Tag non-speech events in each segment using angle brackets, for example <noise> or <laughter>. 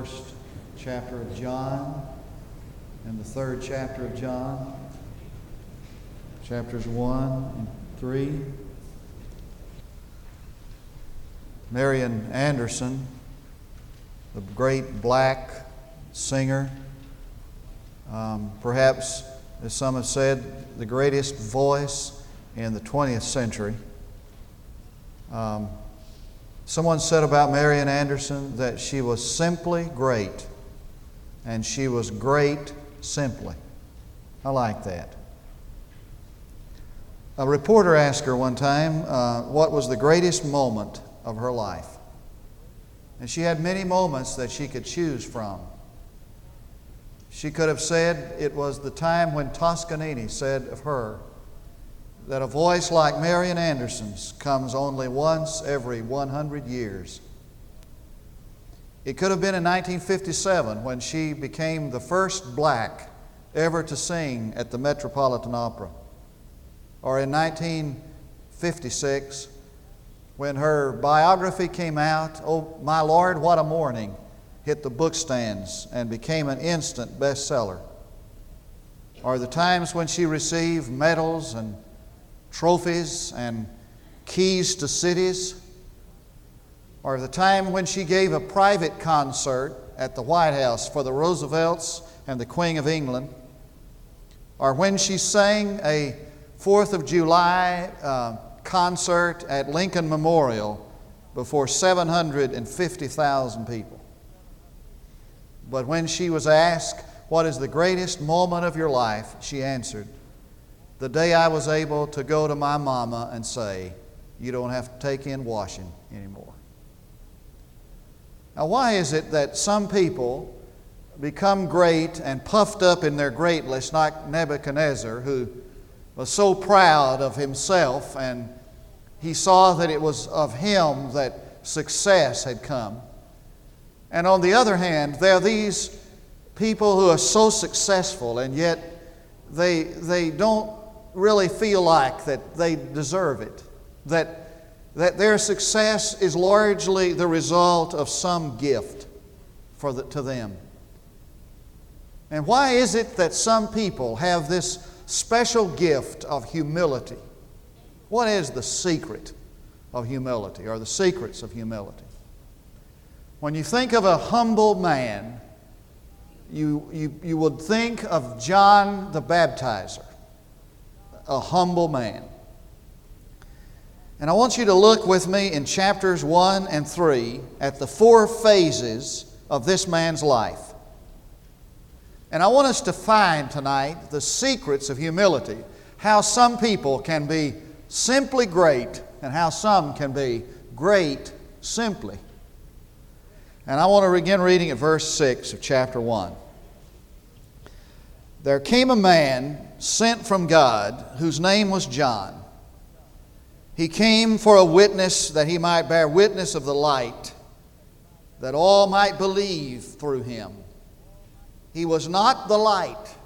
first chapter of John and the third chapter of John, chapters 1 and 3. Marian Anderson, the great black singer, um, perhaps, as some have said, the greatest voice in the 20th century. Um, Someone said about Marian Anderson that she was simply great, and she was great simply. I like that. A reporter asked her one time uh, what was the greatest moment of her life. And she had many moments that she could choose from. She could have said it was the time when Toscanini said of her, that a voice like Marian Anderson's comes only once every 100 years. It could have been in 1957 when she became the first black ever to sing at the Metropolitan Opera, or in 1956 when her biography came out, Oh, my Lord, what a morning, hit the bookstands and became an instant bestseller. Or the times when she received medals and trophies and keys to cities, or the time when she gave a private concert at the White House for the Roosevelts and the Queen of England, or when she sang a Fourth of July uh, concert at Lincoln Memorial before 750,000 people. But when she was asked, What is the greatest moment of your life? she answered, the day I was able to go to my mama and say, You don't have to take in washing anymore. Now, why is it that some people become great and puffed up in their greatness, like Nebuchadnezzar, who was so proud of himself and he saw that it was of him that success had come? And on the other hand, there are these people who are so successful and yet they, they don't really feel like that they deserve it, that, that their success is largely the result of some gift for the, to them. And why is it that some people have this special gift of humility? What is the secret of humility or the secrets of humility? When you think of a humble man, you, you, you would think of John the Baptizer a humble man. And I want you to look with me in chapters 1 and 3 at the four phases of this man's life. And I want us to find tonight the secrets of humility, how some people can be simply great and how some can be great simply. And I want to begin reading at verse 6 of chapter 1. There came a man sent from God, whose name was John. He came for a witness that he might bear witness of the light, that all might believe through him. He was not the light,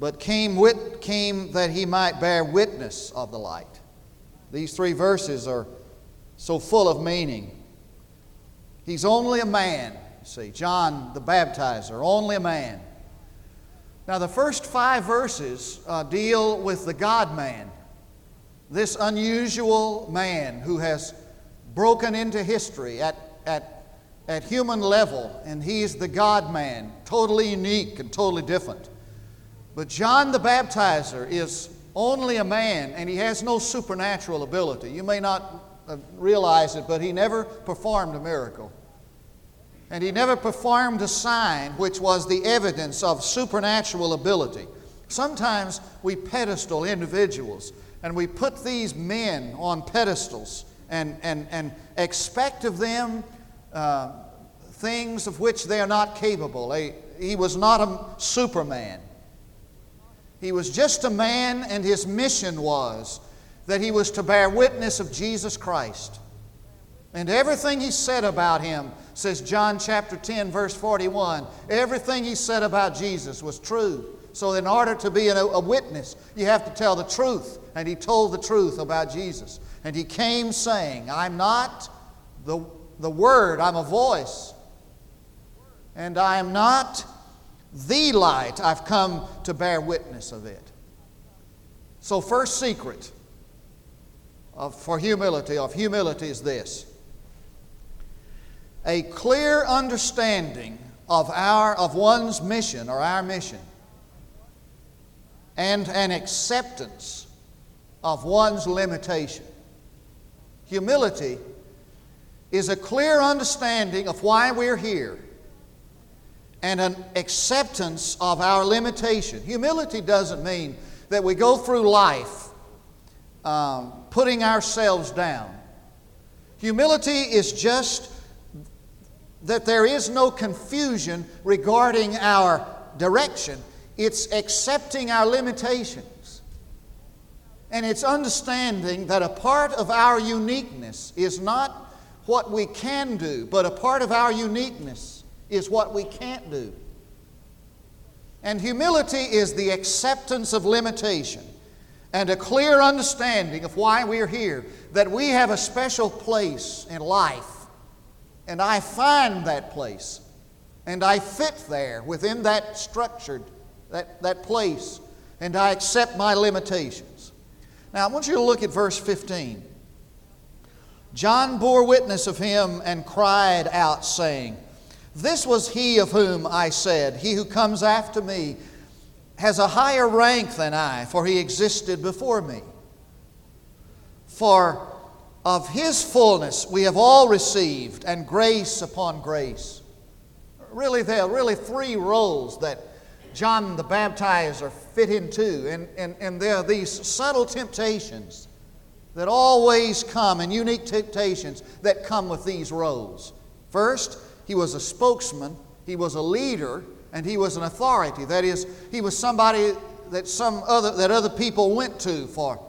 but came, wit- came that he might bear witness of the light. These three verses are so full of meaning. He's only a man, see, John the baptizer, only a man. Now, the first five verses uh, deal with the God man, this unusual man who has broken into history at, at, at human level, and he's the God man, totally unique and totally different. But John the Baptizer is only a man, and he has no supernatural ability. You may not uh, realize it, but he never performed a miracle. And he never performed a sign which was the evidence of supernatural ability. Sometimes we pedestal individuals and we put these men on pedestals and, and, and expect of them uh, things of which they are not capable. He, he was not a superman. He was just a man, and his mission was that he was to bear witness of Jesus Christ. And everything he said about him, says John chapter 10, verse 41, everything he said about Jesus was true. So, in order to be a, witness, you have to tell the truth. And he told the truth about Jesus. And he came saying, I'm not the, the Word, I'm a voice. And I am not the light. I've come to bear witness of it. So, first secret of, for humility, of humility, is this a clear understanding of, our, of one's mission or our mission and an acceptance of one's limitation. Humility is a clear understanding of why we're here and an acceptance of our limitation. Humility doesn't mean that we go through life um, putting ourselves down. Humility is just that there is no confusion regarding our direction. It's accepting our limitations. And it's understanding that a part of our uniqueness is not what we can do, but a part of our uniqueness is what we can't do. And humility is the acceptance of limitation and a clear understanding of why we're here, that we have a special place in life. And I find that place, and I fit there within that structured, that, that place, and I accept my limitations. Now, I want you to look at verse 15. John bore witness of him and cried out, saying, this was he of whom I said, He who comes after me has a higher rank than I, for he existed before me. For of his fullness we have all received, and grace upon grace. Really, there are really three roles that John the Baptizer fit into, and, and, and there are these subtle temptations that always come, and unique temptations that come with these roles. First, he was a spokesman, he was a leader, and he was an authority. That is, he was somebody that some other that other people went to for,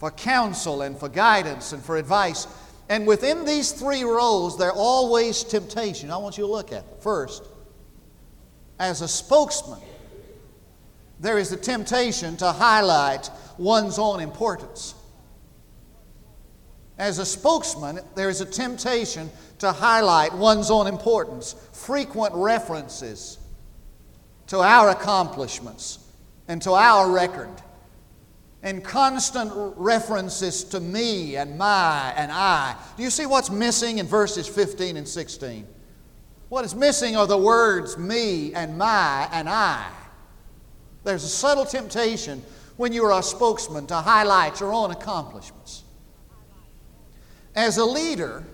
for counsel and for guidance and for advice. And within these three roles, there are always temptation. I want you to look at. First, as a spokesman, there is a temptation to highlight one's own importance. As a spokesman, there is a temptation to highlight one's own importance, frequent references to our accomplishments and to our record, and constant references to me and my and I. Do you see what's missing in verses 15 and 16? What is missing are the words me and my and I. There's a subtle temptation when you are a spokesman to highlight your own accomplishments. As a leader,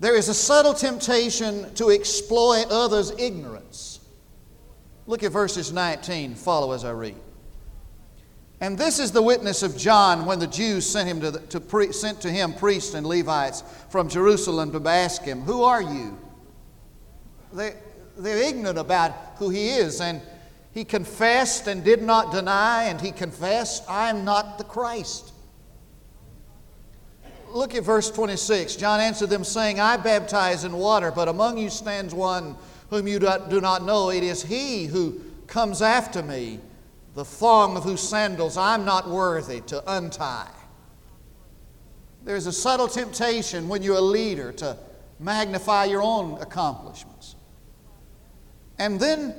there is a subtle temptation to exploit others' ignorance. Look at verses 19. Follow as I read. And this is the witness of John when the Jews sent, him to, the, to pre, sent to him priests and Levites from Jerusalem to ask him, Who are you? They, they're ignorant about who he is. And he confessed and did not deny, and he confessed, I am not the Christ. Look at verse 26. John answered them, saying, I baptize in water, but among you stands one whom you do not know. It is he who comes after me, the thong of whose sandals I'm not worthy to untie. There's a subtle temptation when you're a leader to magnify your own accomplishments. And then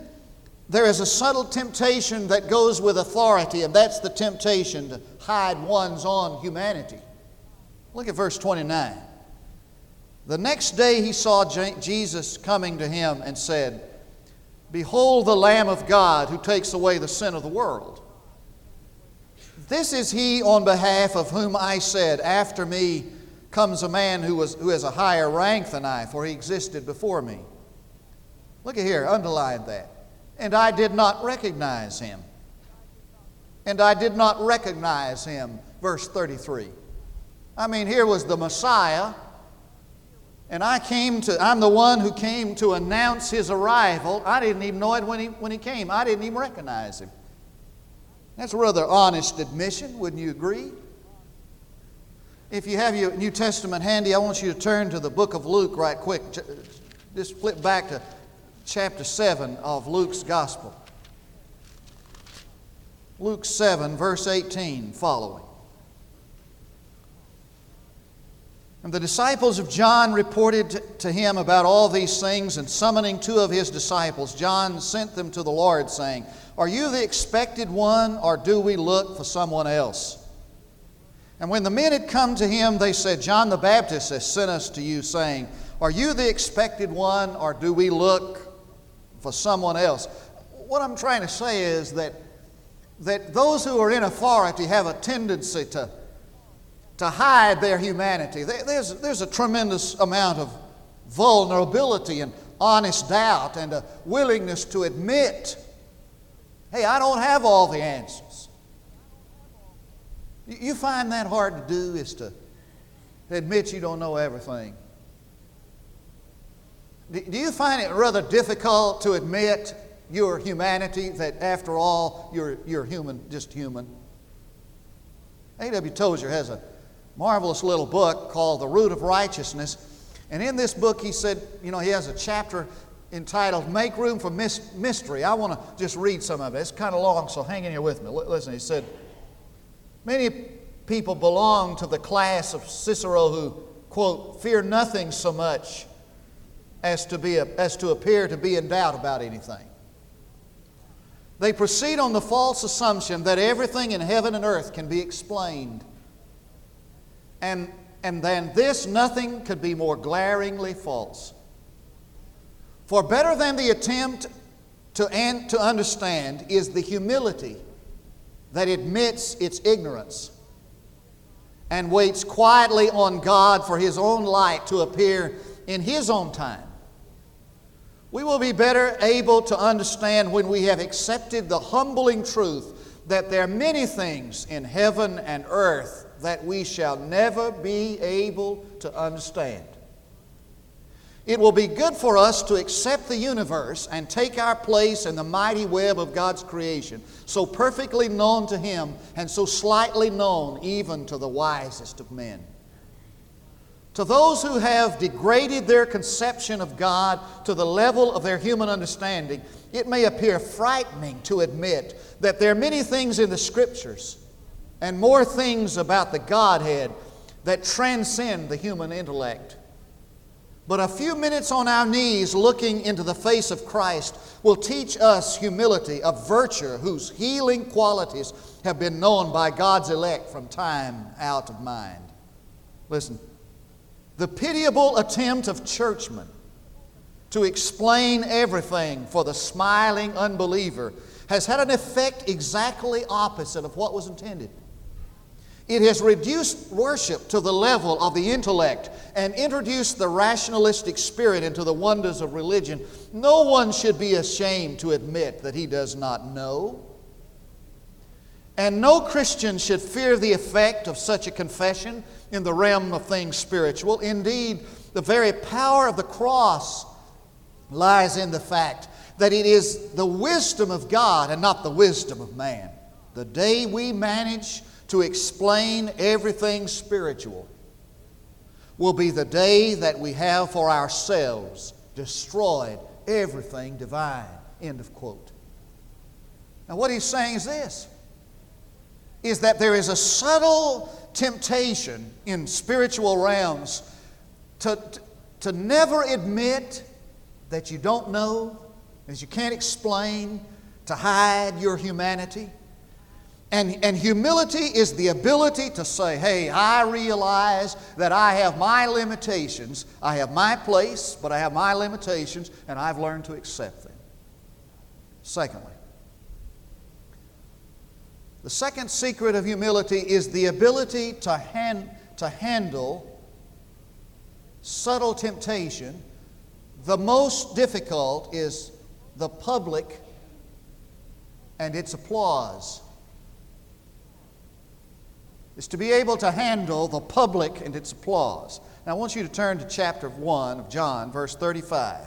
there is a subtle temptation that goes with authority, and that's the temptation to hide one's own humanity. Look at verse 29. The next day he saw Jesus coming to him and said, Behold the Lamb of God who takes away the sin of the world. This is he on behalf of whom I said, After me comes a man who, was, who has a higher rank than I, for he existed before me. Look at here, underline that. And I did not recognize him. And I did not recognize him. Verse 33. I mean, here was the Messiah, and I came to, I'm the one who came to announce his arrival. I didn't even know it when he, when he came, I didn't even recognize him. That's a rather honest admission, wouldn't you agree? If you have your New Testament handy, I want you to turn to the book of Luke right quick. Just flip back to chapter 7 of Luke's Gospel. Luke 7, verse 18 following. And the disciples of John reported to him about all these things, and summoning two of his disciples, John sent them to the Lord, saying, Are you the expected one, or do we look for someone else? And when the men had come to him, they said, John the Baptist has sent us to you, saying, Are you the expected one, or do we look for someone else? What I'm trying to say is that, that those who are in authority have a tendency to to hide their humanity. There's, there's a tremendous amount of vulnerability and honest doubt and a willingness to admit, hey, I don't have all the answers. You find that hard to do is to admit you don't know everything. Do you find it rather difficult to admit your humanity, that after all, you're, you're human, just human? A.W. Tozer has a marvelous little book called The Root of Righteousness. And in this book, he said, you know, he has a chapter entitled Make Room for Mystery. I want to just read some of it. It's kind of long, so hang in here with me. Listen, he said, Many people belong to the class of Cicero who, quote, fear nothing so much as to, be a, as to appear to be in doubt about anything. They proceed on the false assumption that everything in heaven and earth can be explained and, and than this, nothing could be more glaringly false. For better than the attempt to, an, to understand is the humility that admits its ignorance and waits quietly on God for His own light to appear in His own time. We will be better able to understand when we have accepted the humbling truth that there are many things in heaven and earth that we shall never be able to understand. It will be good for us to accept the universe and take our place in the mighty web of God's creation, so perfectly known to Him and so slightly known even to the wisest of men. To those who have degraded their conception of God to the level of their human understanding, it may appear frightening to admit that there are many things in the Scriptures and more things about the Godhead that transcend the human intellect. But a few minutes on our knees looking into the face of Christ will teach us humility, a virtue whose healing qualities have been known by God's elect from time out of mind. Listen, the pitiable attempt of churchmen to explain everything for the smiling unbeliever has had an effect exactly opposite of what was intended. It has reduced worship to the level of the intellect and introduced the rationalistic spirit into the wonders of religion. No one should be ashamed to admit that he does not know. And no Christian should fear the effect of such a confession in the realm of things spiritual. Indeed, the very power of the cross lies in the fact that it is the wisdom of God and not the wisdom of man. The day we manage to explain everything spiritual will be the day that we have for ourselves destroyed everything divine. End of quote. Now, what he's saying is this is that there is a subtle temptation in spiritual realms to, to, to never admit that you don't know, that you can't explain, to hide your humanity. And, and humility is the ability to say, hey, I realize that I have my limitations. I have my place, but I have my limitations, and I've learned to accept them. Secondly, the second secret of humility is the ability to, to handle subtle temptation. The most difficult is the public and its applause is to be able to handle the public and its applause. Now, I want you to turn to chapter 1 of John, verse 35.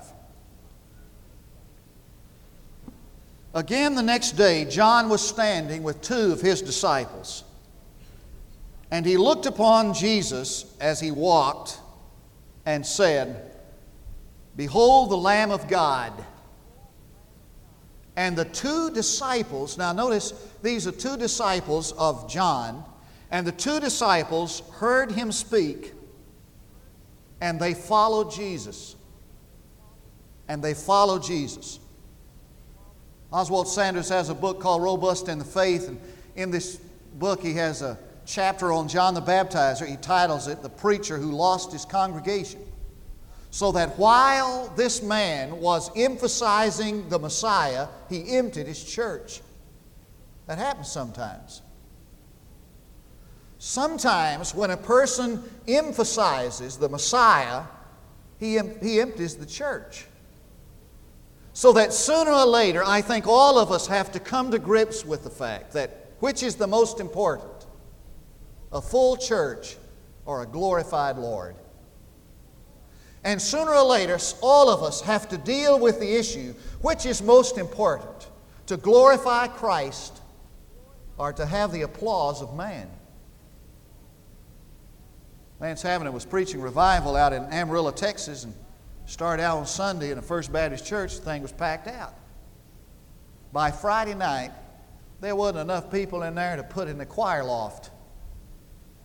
Again, the next day, John was standing with two of his disciples. And he looked upon Jesus as he walked and said, Behold the Lamb of God. And the two disciples, now notice these are two disciples of John, and the two disciples heard him speak, and they followed Jesus. And they followed Jesus. Oswald Sanders has a book called Robust in the Faith, and in this book he has a chapter on John the Baptizer. He titles it The Preacher Who Lost His Congregation. So that while this man was emphasizing the Messiah, he emptied his church. That happens sometimes. Sometimes, when a person emphasizes the Messiah, he, he empties the church. So that sooner or later, I think all of us have to come to grips with the fact that which is the most important? A full church or a glorified Lord? And sooner or later, all of us have to deal with the issue which is most important? To glorify Christ or to have the applause of man? Vance Havner was preaching revival out in Amarillo, Texas, and started out on Sunday in a First Baptist church. The thing was packed out. By Friday night, there wasn't enough people in there to put in the choir loft.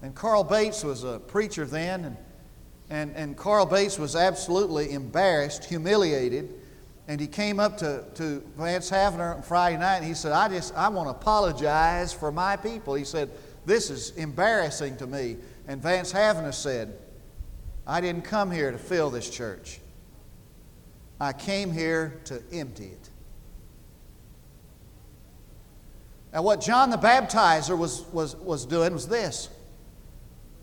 And Carl Bates was a preacher then, and, and, and Carl Bates was absolutely embarrassed, humiliated. And he came up to, to Vance Havner on Friday night and he said, I just I want to apologize for my people. He said, This is embarrassing to me. And Vance Havner said, I didn't come here to fill this church. I came here to empty it. Now, what John the Baptizer was, was, was doing was this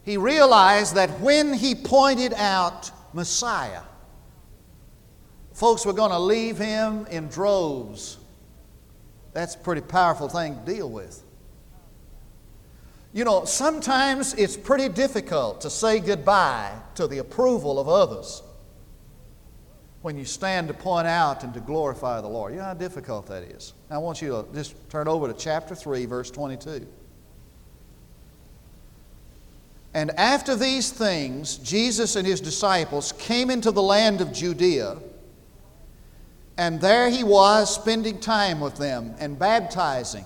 he realized that when he pointed out Messiah, folks were going to leave him in droves. That's a pretty powerful thing to deal with. You know, sometimes it's pretty difficult to say goodbye to the approval of others when you stand to point out and to glorify the Lord. You know how difficult that is. I want you to just turn over to chapter 3, verse 22. And after these things, Jesus and his disciples came into the land of Judea, and there he was spending time with them and baptizing.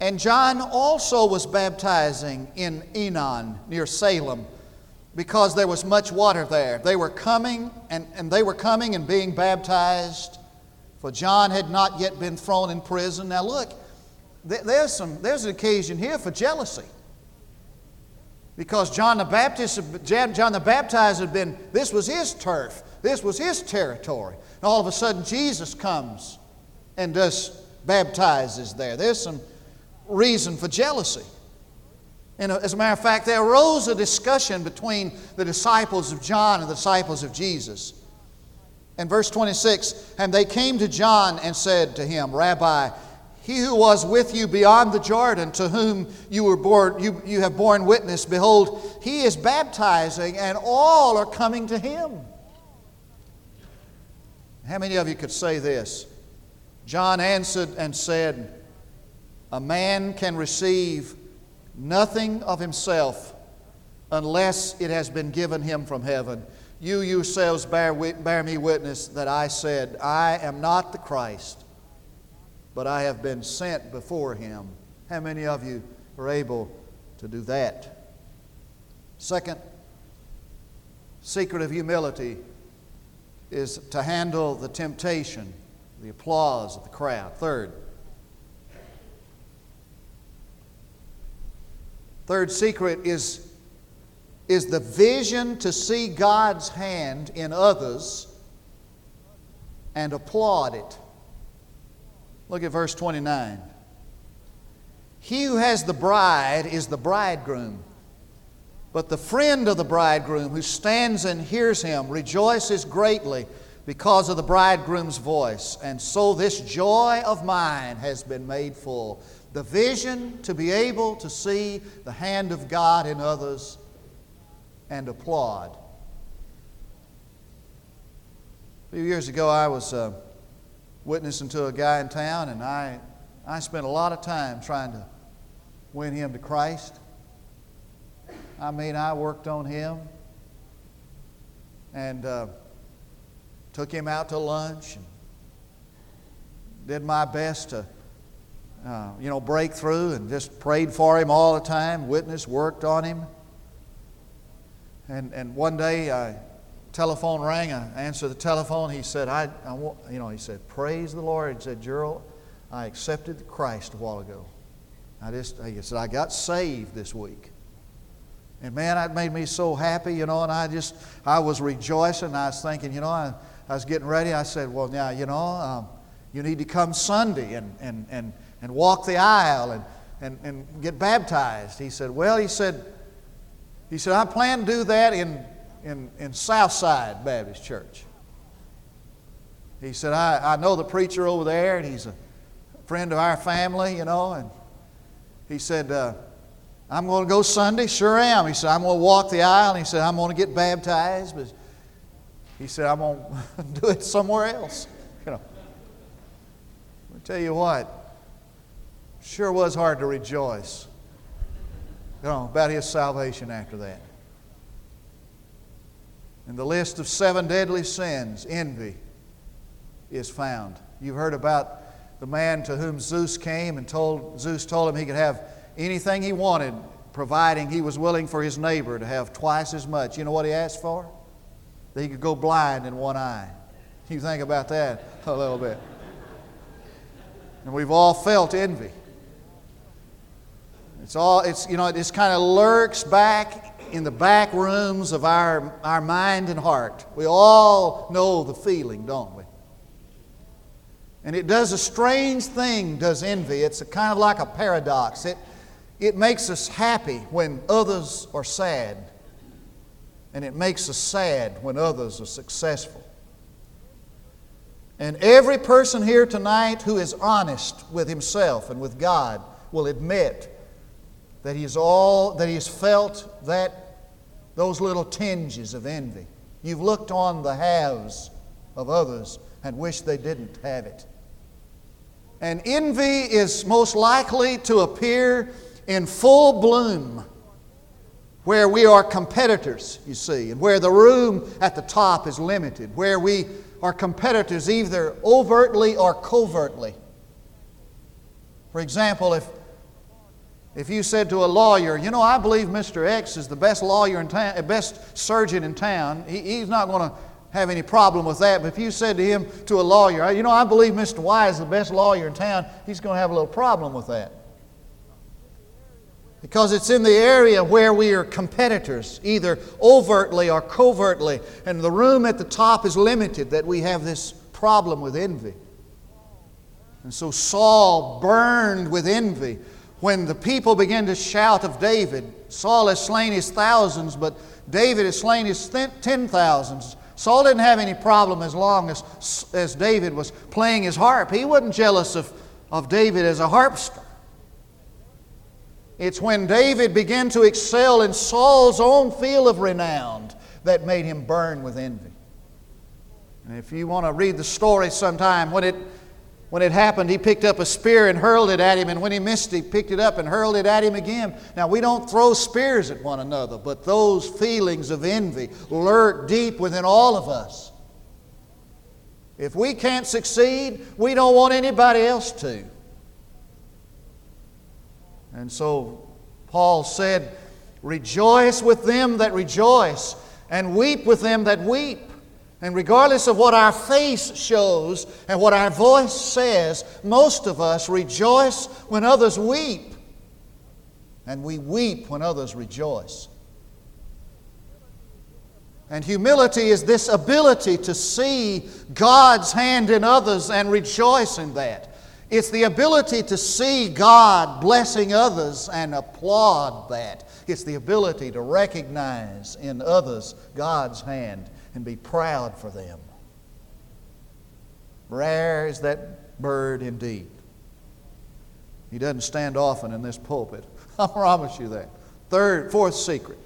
And John also was baptizing in Enon near Salem because there was much water there. They were coming and, and they were coming and being baptized, for John had not yet been thrown in prison. Now look, there's, some, there's an occasion here for jealousy. Because John the Baptist, John the Baptizer had been, this was his turf, this was his territory. And all of a sudden, Jesus comes and just baptizes there. There's some reason for jealousy. And uh, as a matter of fact, there arose a discussion between the disciples of John and the disciples of Jesus. In verse 26, and they came to John and said to him, Rabbi, he who was with you beyond the Jordan, to whom you were born, you, you have borne witness, behold, he is baptizing, and all are coming to him. How many of you could say this? John answered and said, A man can receive nothing of himself unless it has been given him from heaven. You yourselves bear, bear me witness that I said, I am not the Christ but I have been sent before him. How many of you are able to do that? Second, secret of humility is to handle the temptation, the applause of the crowd. Third, third secret is, is the vision to see God's hand in others and applaud it. Look at verse 29. He who has the bride is the bridegroom. But the friend of the bridegroom who stands and hears him rejoices greatly because of the bridegroom's voice. And so this joy of mine has been made full. The vision to be able to see the hand of God in others and applaud. A few years ago, I was. Uh, witnessing to a guy in town, and I, I spent a lot of time trying to win him to Christ. I mean, I worked on him and uh, took him out to lunch and did my best to, uh, you know, breakthrough and just prayed for him all the time, witnessed, worked on him. And, and one day, I telephone rang. I answered the telephone. He said, I, I want, you know, he said, praise the Lord. He said, Gerald, I accepted Christ a while ago. I just, he said, I got saved this week. And man, that made me so happy, you know, and I just, I was rejoicing. I was thinking, you know, I, I was getting ready. I said, well, now, you know, um, you need to come Sunday and, and, and, and walk the aisle and, and, and get baptized. He said, well, he said, he said, I plan to do that in, in, in Southside Baptist Church. He said, I, I know the preacher over there, and he's a friend of our family, you know, and he said, uh, I'm going to go Sunday. Sure am. He said, I'm going to walk the aisle. And he said, I'm going to get baptized. But he said, I'm going <laughs> to do it somewhere else. You know. I tell you what, sure was hard to rejoice you know, about his salvation after that. In the list of seven deadly sins, envy is found. You've heard about the man to whom Zeus came and told Zeus told him he could have anything he wanted, providing he was willing for his neighbor to have twice as much. You know what he asked for? That he could go blind in one eye. You think about that a little bit. And we've all felt envy. It's all, it's, you know, it just kind of lurks back in the back rooms of our, our mind and heart. We all know the feeling, don't we? And it does a strange thing, does envy. It's kind of like a paradox. It, it makes us happy when others are sad, and it makes us sad when others are successful. And every person here tonight who is honest with himself and with God will admit that he's all that he's felt that those little tinges of envy. You've looked on the haves of others and wished they didn't have it. And envy is most likely to appear in full bloom where we are competitors, you see, and where the room at the top is limited, where we are competitors either overtly or covertly. For example, if, if you said to a lawyer, you know, I believe Mr. X is the best lawyer in town, best surgeon in town, he, he's not going to have any problem with that. But if you said to him, to a lawyer, you know, I believe Mr. Y is the best lawyer in town, he's going to have a little problem with that. Because it's in the area where we are competitors, either overtly or covertly, and the room at the top is limited that we have this problem with envy. And so Saul burned with envy when the people began to shout of David, Saul has slain his thousands, but David has slain his ten thousands. Saul didn't have any problem as long as, as David was playing his harp. He wasn't jealous of, of David as a harpster. It's when David began to excel in Saul's own field of renown that made him burn with envy. And if you want to read the story sometime, when it, when it happened, he picked up a spear and hurled it at him, and when he missed, he picked it up and hurled it at him again. Now, we don't throw spears at one another, but those feelings of envy lurk deep within all of us. If we can't succeed, we don't want anybody else to. And so Paul said, Rejoice with them that rejoice, and weep with them that weep. And regardless of what our face shows and what our voice says, most of us rejoice when others weep, and we weep when others rejoice. And humility is this ability to see God's hand in others and rejoice in that. It's the ability to see God blessing others and applaud that. It's the ability to recognize in others God's hand and be proud for them. Rare is that bird indeed. He doesn't stand often in this pulpit. <laughs> I promise you that. Third, fourth secret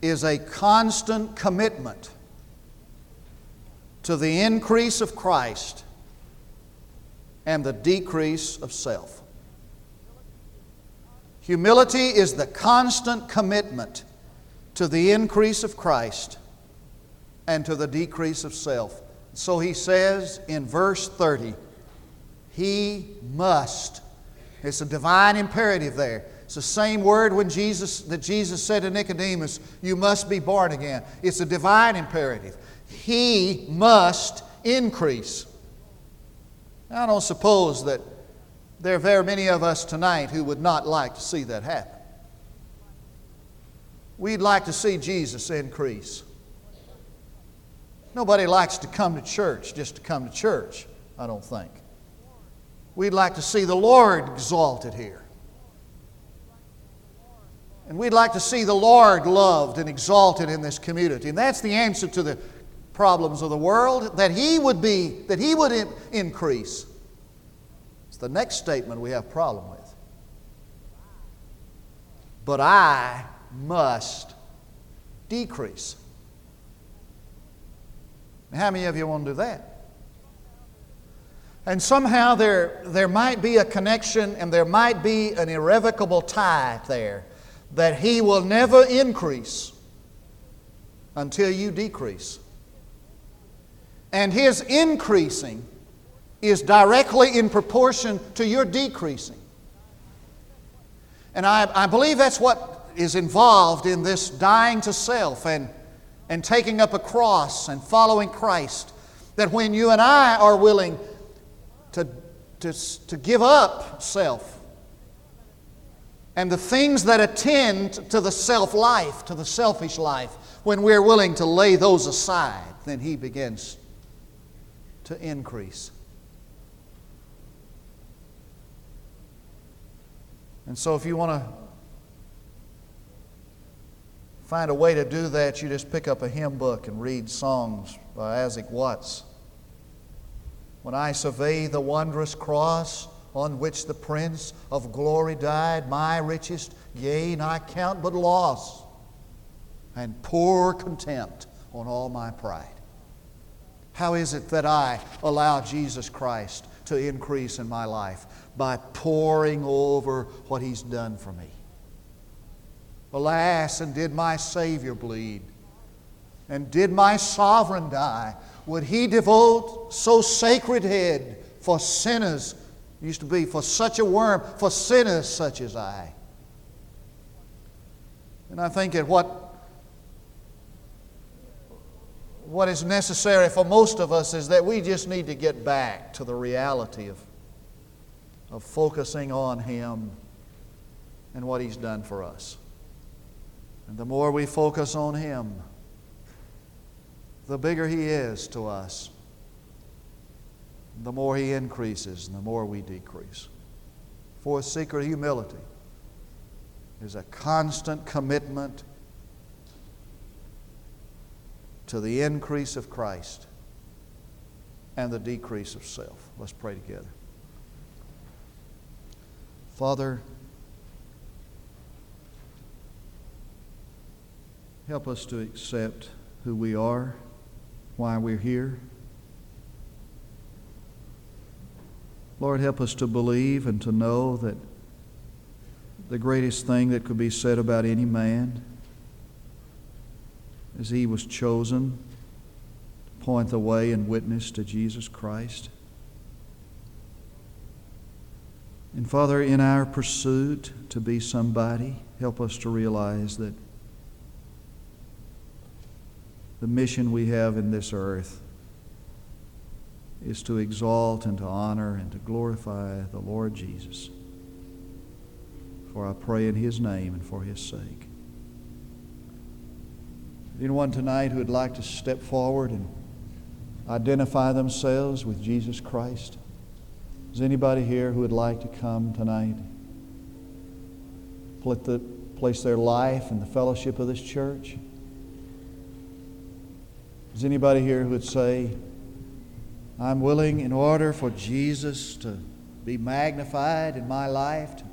is a constant commitment to the increase of Christ and the decrease of self. Humility is the constant commitment to the increase of Christ and to the decrease of self. So he says in verse 30, he must. It's a divine imperative there. It's the same word when Jesus, that Jesus said to Nicodemus, You must be born again. It's a divine imperative. He must increase. I don't suppose that there are very many of us tonight who would not like to see that happen. We'd like to see Jesus increase. Nobody likes to come to church just to come to church, I don't think. We'd like to see the Lord exalted here. And we'd like to see the Lord loved and exalted in this community. And that's the answer to the problems of the world, that He would be, that He would in- increase. It's the next statement we have problem with. But I must decrease. How many of you want to do that? And somehow there, there might be a connection and there might be an irrevocable tie there that He will never increase until you decrease. And His increasing is directly in proportion to your decreasing. And I, I believe that's what is involved in this dying to self and, and taking up a cross and following Christ. That when you and I are willing to, to, to give up self and the things that attend to the self life, to the selfish life, when we're willing to lay those aside, then He begins to increase. And so, if you want to find a way to do that, you just pick up a hymn book and read songs by Isaac Watts. When I survey the wondrous cross on which the Prince of Glory died, my richest gain I count but loss, and pour contempt on all my pride. How is it that I allow Jesus Christ to increase in my life? By poring over what He's done for me. Alas, and did my Savior bleed? And did my sovereign die? Would he devote so sacred head for sinners? Used to be for such a worm, for sinners such as I. And I think that what what is necessary for most of us is that we just need to get back to the reality of, of focusing on Him and what He's done for us. And the more we focus on Him, the bigger He is to us, the more He increases and the more we decrease. For secret humility is a constant commitment to the increase of Christ and the decrease of self. Let's pray together. Father, help us to accept who we are, why we're here. Lord, help us to believe and to know that the greatest thing that could be said about any man is he was chosen to point the way and witness to Jesus Christ. And Father, in our pursuit to be somebody, help us to realize that the mission we have in this earth is to exalt and to honor and to glorify the Lord Jesus. For I pray in His name and for His sake. Anyone tonight who would like to step forward and identify themselves with Jesus Christ? Is anybody here who would like to come tonight? Place their life in the fellowship of this church? Is anybody here who would say, I'm willing, in order for Jesus to be magnified in my life, to,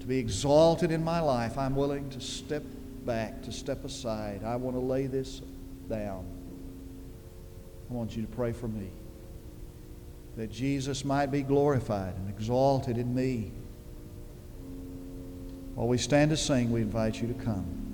to be exalted in my life, I'm willing to step back, to step aside. I want to lay this down. I want you to pray for me that Jesus might be glorified and exalted in me. While we stand to sing, we invite you to come.